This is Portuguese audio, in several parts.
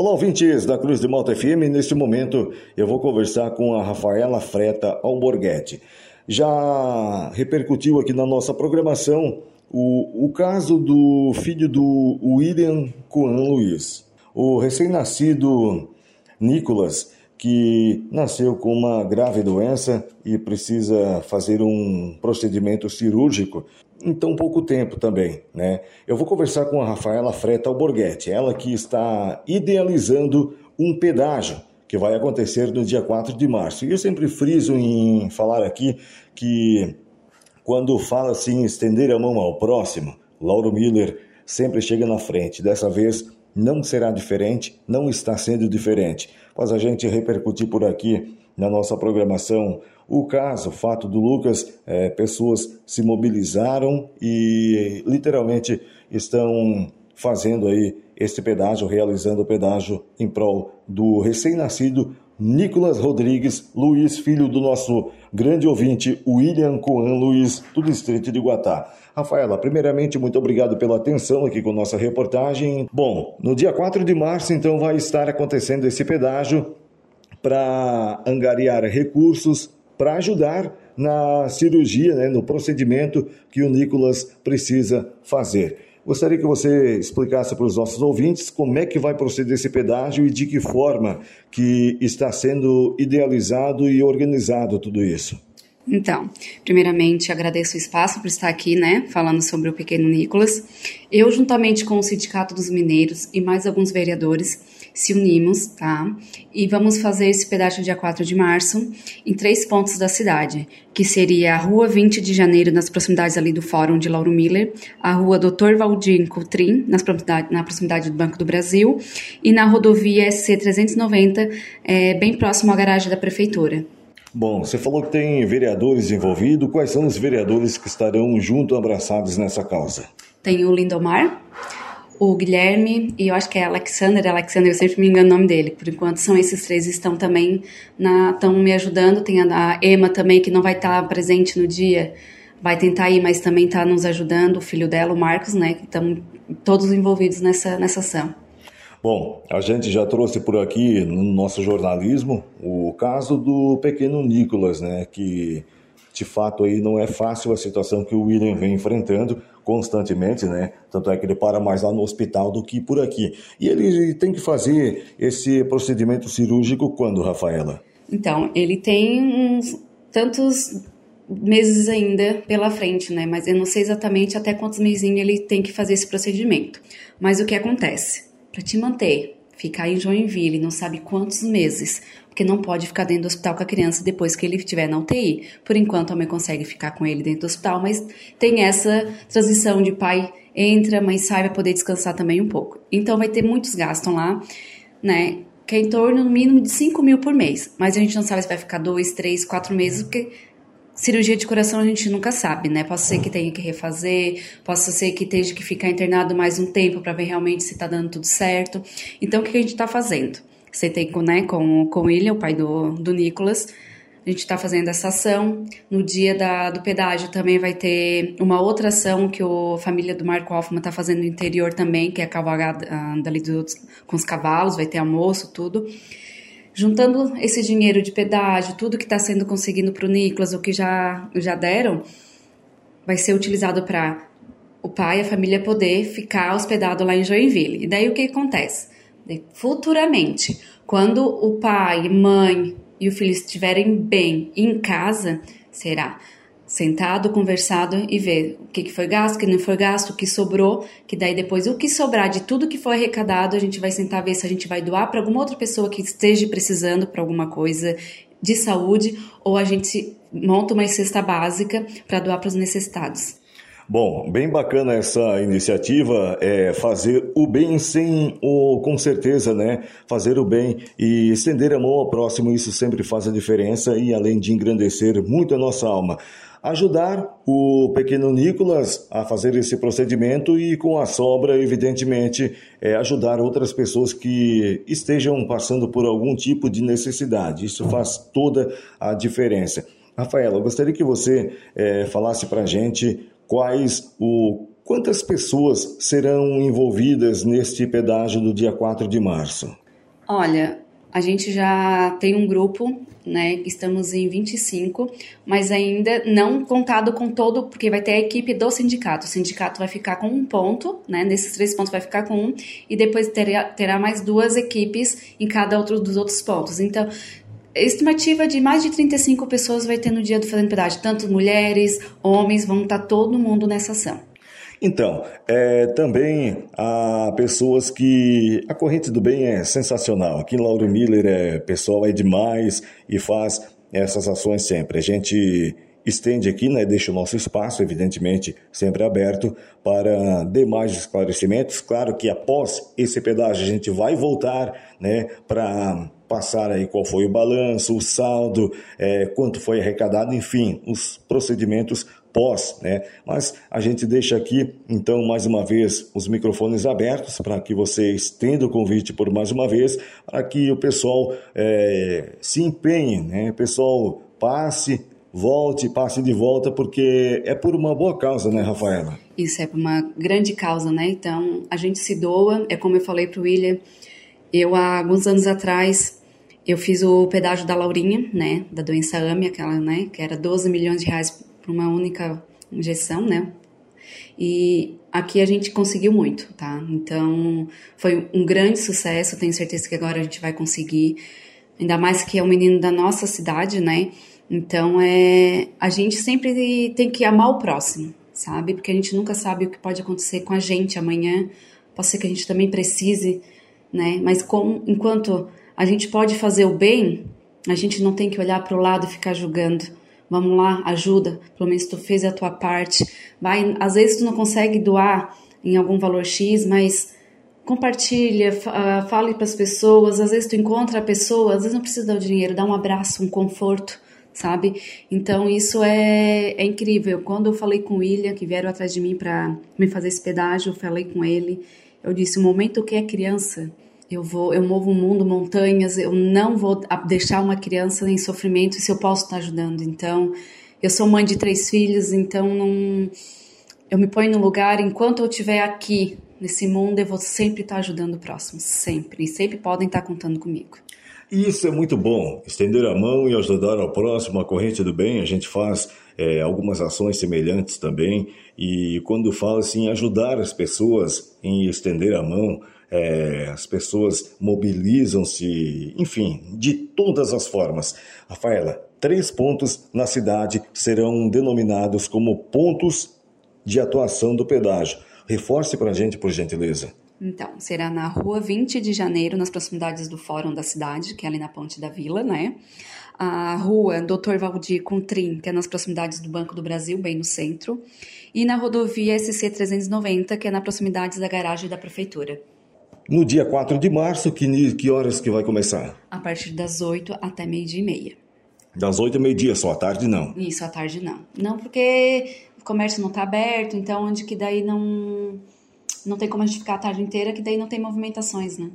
Olá, ouvintes da Cruz de Malta FM. Neste momento eu vou conversar com a Rafaela Freta Alborguete. Já repercutiu aqui na nossa programação o, o caso do filho do William Coan Luiz. O recém-nascido Nicolas, que nasceu com uma grave doença e precisa fazer um procedimento cirúrgico em tão pouco tempo também, né? Eu vou conversar com a Rafaela Freta Alborguete, ela que está idealizando um pedágio que vai acontecer no dia 4 de março. E eu sempre friso em falar aqui que quando fala assim estender a mão ao próximo, Lauro Miller sempre chega na frente. Dessa vez não será diferente, não está sendo diferente. Mas a gente repercutir por aqui na nossa programação o caso, o fato do Lucas, é, pessoas se mobilizaram e literalmente estão fazendo aí este pedágio, realizando o pedágio em prol do recém-nascido Nicolas Rodrigues Luiz, filho do nosso grande ouvinte William Coan Luiz, do distrito de Guatá. Rafaela, primeiramente, muito obrigado pela atenção aqui com nossa reportagem. Bom, no dia 4 de março, então, vai estar acontecendo esse pedágio para angariar recursos para ajudar na cirurgia, né, no procedimento que o Nicolas precisa fazer. Gostaria que você explicasse para os nossos ouvintes como é que vai proceder esse pedágio e de que forma que está sendo idealizado e organizado tudo isso. Então, primeiramente agradeço o espaço por estar aqui, né, falando sobre o pequeno Nicolas. Eu, juntamente com o Sindicato dos Mineiros e mais alguns vereadores, se unimos, tá? E vamos fazer esse pedágio dia 4 de março em três pontos da cidade, que seria a Rua 20 de Janeiro, nas proximidades ali do Fórum de Lauro Miller, a Rua Dr. Valdir Coutrin, nas proximidade, na proximidade do Banco do Brasil, e na rodovia SC 390, é, bem próximo à garagem da Prefeitura. Bom, você falou que tem vereadores envolvidos. Quais são os vereadores que estarão junto abraçados nessa causa? Tem o Lindomar, o Guilherme e eu acho que é Alexander, Alexander, eu sempre me engano o nome dele. Por enquanto são esses três estão também na estão me ajudando. Tem a, Emma também que não vai estar presente no dia, vai tentar ir, mas também está nos ajudando. O filho dela, o Marcos, né? Estão todos envolvidos nessa nessa ação. Bom, a gente já trouxe por aqui no nosso jornalismo o caso do pequeno Nicolas, né? Que de fato aí não é fácil a situação que o William vem enfrentando constantemente, né? Tanto é que ele para mais lá no hospital do que por aqui. E ele tem que fazer esse procedimento cirúrgico quando, Rafaela? Então, ele tem uns tantos meses ainda pela frente, né? Mas eu não sei exatamente até quantos meses ele tem que fazer esse procedimento. Mas o que acontece? Para te manter, ficar em Joinville, não sabe quantos meses, porque não pode ficar dentro do hospital com a criança depois que ele estiver na UTI. Por enquanto, a mãe consegue ficar com ele dentro do hospital, mas tem essa transição de pai entra, mãe sai, vai poder descansar também um pouco. Então, vai ter muitos gastos lá, né? Que é em torno, no mínimo, de 5 mil por mês. Mas a gente não sabe se vai ficar dois, três, quatro meses, porque cirurgia de coração a gente nunca sabe, né? Pode ser que tenha que refazer, pode ser que tenha que ficar internado mais um tempo para ver realmente se tá dando tudo certo. Então, o que a gente tá fazendo? Sentei com, né, com, com o William, o pai do, do Nicolas. A gente está fazendo essa ação. No dia da, do pedágio também vai ter uma outra ação que a família do Marco Hoffman está fazendo no interior também, que é a cavalgada dali do, com os cavalos, vai ter almoço, tudo. Juntando esse dinheiro de pedágio, tudo que está sendo conseguido para o Nicolas, o que já, já deram, vai ser utilizado para o pai e a família poder ficar hospedado lá em Joinville. E daí o que acontece? futuramente, quando o pai, mãe e o filho estiverem bem em casa, será sentado, conversado e ver o que, foi gasto, o que não foi gasto, o que sobrou, que daí depois o que sobrar de tudo que foi arrecadado, a gente vai sentar ver se a gente vai doar para alguma outra pessoa que esteja precisando para alguma coisa de saúde ou a gente monta uma cesta básica para doar para os necessitados. Bom, bem bacana essa iniciativa, é fazer o bem sem o, com certeza, né? Fazer o bem e estender a mão ao próximo, isso sempre faz a diferença e além de engrandecer muito a nossa alma. Ajudar o pequeno Nicolas a fazer esse procedimento e com a sobra, evidentemente, é ajudar outras pessoas que estejam passando por algum tipo de necessidade. Isso faz toda a diferença. Rafaela, eu gostaria que você é, falasse para a gente quais o quantas pessoas serão envolvidas neste pedágio do dia 4 de março? Olha, a gente já tem um grupo, né? Estamos em 25, mas ainda não contado com todo, porque vai ter a equipe do sindicato. O sindicato vai ficar com um ponto, né? Nesses três pontos vai ficar com um, e depois terá, terá mais duas equipes em cada outro dos outros pontos. Então, estimativa de mais de 35 pessoas vai ter no dia do Fazendo Pedágio, tanto mulheres, homens, vão estar todo mundo nessa ação. Então, é, também há pessoas que. A corrente do bem é sensacional. Aqui Lauro Miller, é, pessoal é demais e faz essas ações sempre. A gente estende aqui, né, deixa o nosso espaço, evidentemente, sempre aberto para demais esclarecimentos. Claro que após esse pedágio a gente vai voltar né, para passar aí qual foi o balanço, o saldo, é, quanto foi arrecadado, enfim, os procedimentos pós, né? Mas a gente deixa aqui, então, mais uma vez, os microfones abertos para que você estenda o convite por mais uma vez, para que o pessoal é, se empenhe, né? O pessoal passe, volte, passe de volta, porque é por uma boa causa, né, Rafaela? Isso é por uma grande causa, né? Então, a gente se doa, é como eu falei para o William, eu há alguns anos atrás eu fiz o pedágio da Laurinha, né, da doença AME, aquela, né, que era 12 milhões de reais para uma única injeção, né? E aqui a gente conseguiu muito, tá? Então foi um grande sucesso. Tenho certeza que agora a gente vai conseguir, ainda mais que é um menino da nossa cidade, né? Então é a gente sempre tem que amar o próximo, sabe? Porque a gente nunca sabe o que pode acontecer com a gente amanhã. Pode ser que a gente também precise, né? Mas enquanto a gente pode fazer o bem, a gente não tem que olhar para o lado e ficar julgando Vamos lá, ajuda. Pelo menos tu fez a tua parte. Vai, às vezes tu não consegue doar em algum valor X, mas compartilha, ah, fale para as pessoas. Às vezes tu encontra a pessoa, às vezes não precisa dar o dinheiro, dá um abraço, um conforto, sabe? Então isso é, é incrível. Quando eu falei com o William, que vieram atrás de mim para me fazer esse pedágio, eu falei com ele. Eu disse: o momento que é criança eu vou, eu movo o mundo, montanhas, eu não vou deixar uma criança em sofrimento se eu posso estar ajudando. Então, eu sou mãe de três filhos, então não, eu me ponho no lugar, enquanto eu estiver aqui nesse mundo, eu vou sempre estar ajudando o próximo, sempre, e sempre podem estar contando comigo. Isso é muito bom, estender a mão e ajudar ao próximo, a corrente do bem, a gente faz é, algumas ações semelhantes também, e quando fala assim, ajudar as pessoas em estender a mão, é, as pessoas mobilizam-se, enfim, de todas as formas. Rafaela, três pontos na cidade serão denominados como pontos de atuação do pedágio. Reforce para a gente, por gentileza. Então, será na rua 20 de janeiro, nas proximidades do Fórum da cidade, que é ali na Ponte da Vila, né? A rua Doutor Valdir Contrim, que é nas proximidades do Banco do Brasil, bem no centro. E na rodovia SC 390, que é na proximidades da garagem da Prefeitura. No dia 4 de março, que, que horas que vai começar? A partir das 8 até meio-dia e meia. Das 8 a meio-dia, só à tarde não? Isso, à tarde não. Não, porque o comércio não está aberto, então onde que daí não não tem como a gente ficar a tarde inteira, que daí não tem movimentações, né?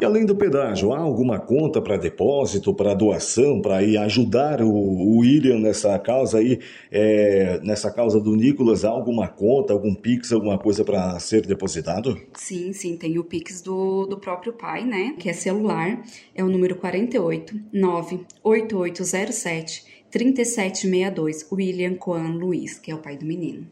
E além do pedágio, há alguma conta para depósito, para doação, para ir ajudar o, o, William nessa causa aí, é, nessa causa do Nicolas, há alguma conta, algum Pix, alguma coisa para ser depositado? Sim, sim, tem o Pix do, do próprio pai, né? Que é celular, é o número 48 98807 3762, William Coan Luiz, que é o pai do menino.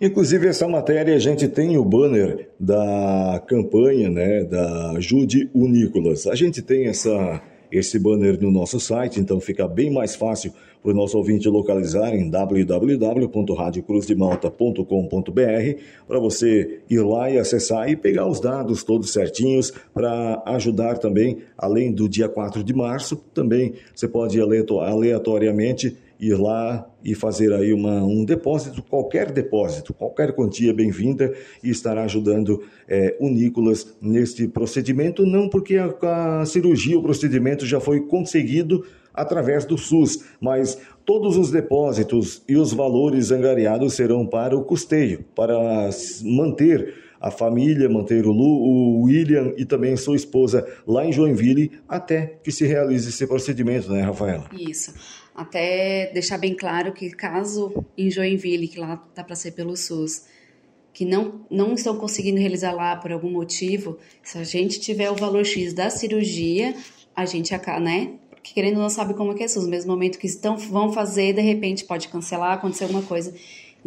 Inclusive, essa matéria a gente tem o banner da campanha né, da Ajude o Nicolas. A gente tem essa, esse banner no nosso site, então fica bem mais fácil para o nosso ouvinte localizar em www.radiocruzdemalta.com.br para você ir lá e acessar e pegar os dados todos certinhos para ajudar também, além do dia 4 de março, também você pode aleatoriamente ir lá e fazer aí uma, um depósito, qualquer depósito, qualquer quantia bem-vinda e estará ajudando é, o Nicolas neste procedimento, não porque a, a cirurgia, o procedimento já foi conseguido através do SUS, mas todos os depósitos e os valores angariados serão para o custeio, para manter a família, manter o, Lu, o William e também sua esposa lá em Joinville até que se realize esse procedimento, né, Rafaela? Isso. Até deixar bem claro que caso em Joinville, que lá tá para ser pelo SUS, que não, não estão conseguindo realizar lá por algum motivo, se a gente tiver o valor X da cirurgia, a gente acaba, né? Porque querendo não sabe como é que é SUS, no mesmo momento que estão, vão fazer, de repente pode cancelar, acontecer alguma coisa.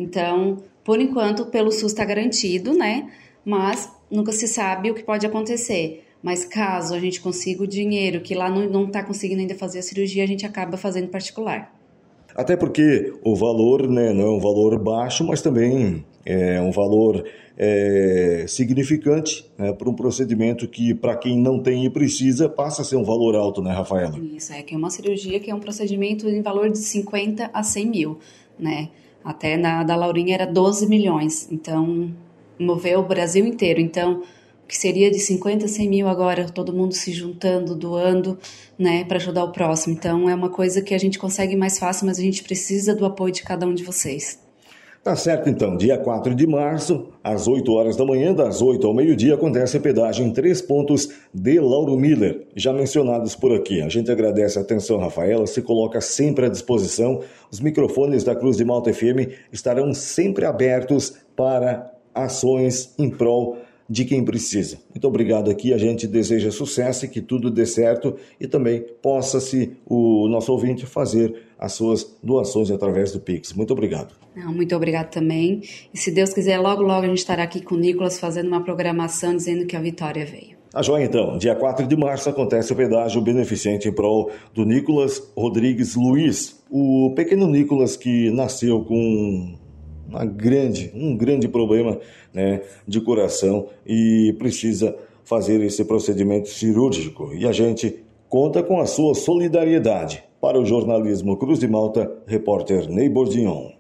Então, por enquanto, pelo SUS está garantido, né? Mas nunca se sabe o que pode acontecer. Mas caso a gente consiga o dinheiro, que lá não está conseguindo ainda fazer a cirurgia, a gente acaba fazendo particular. Até porque o valor né, não é um valor baixo, mas também é um valor é, significante né, para um procedimento que, para quem não tem e precisa, passa a ser um valor alto, né, Rafaela? Isso, é que é uma cirurgia que é um procedimento em valor de 50 a 100 mil, né? Até na da Laurinha era 12 milhões, então moveu o Brasil inteiro. Então, que seria de 50 a 100 mil agora, todo mundo se juntando, doando, né, para ajudar o próximo. Então é uma coisa que a gente consegue mais fácil, mas a gente precisa do apoio de cada um de vocês. Tá certo então, dia 4 de março, às 8 horas da manhã, das 8 ao meio-dia, acontece a pedágio em três pontos de Lauro Miller, já mencionados por aqui. A gente agradece a atenção, Rafaela, se coloca sempre à disposição. Os microfones da Cruz de Malta FM estarão sempre abertos para ações em prol de quem precisa. Muito obrigado aqui, a gente deseja sucesso e que tudo dê certo e também possa-se o nosso ouvinte fazer as suas doações através do Pix. Muito obrigado. Não, muito obrigado também. E se Deus quiser, logo, logo a gente estará aqui com o Nicolas fazendo uma programação dizendo que a vitória veio. A joia então, dia 4 de março acontece o pedágio beneficente em prol do Nicolas Rodrigues Luiz, o pequeno Nicolas que nasceu com uma grande, um grande problema né, de coração e precisa fazer esse procedimento cirúrgico. E a gente conta com a sua solidariedade. Para o jornalismo Cruz de Malta, repórter Ney Bordignon.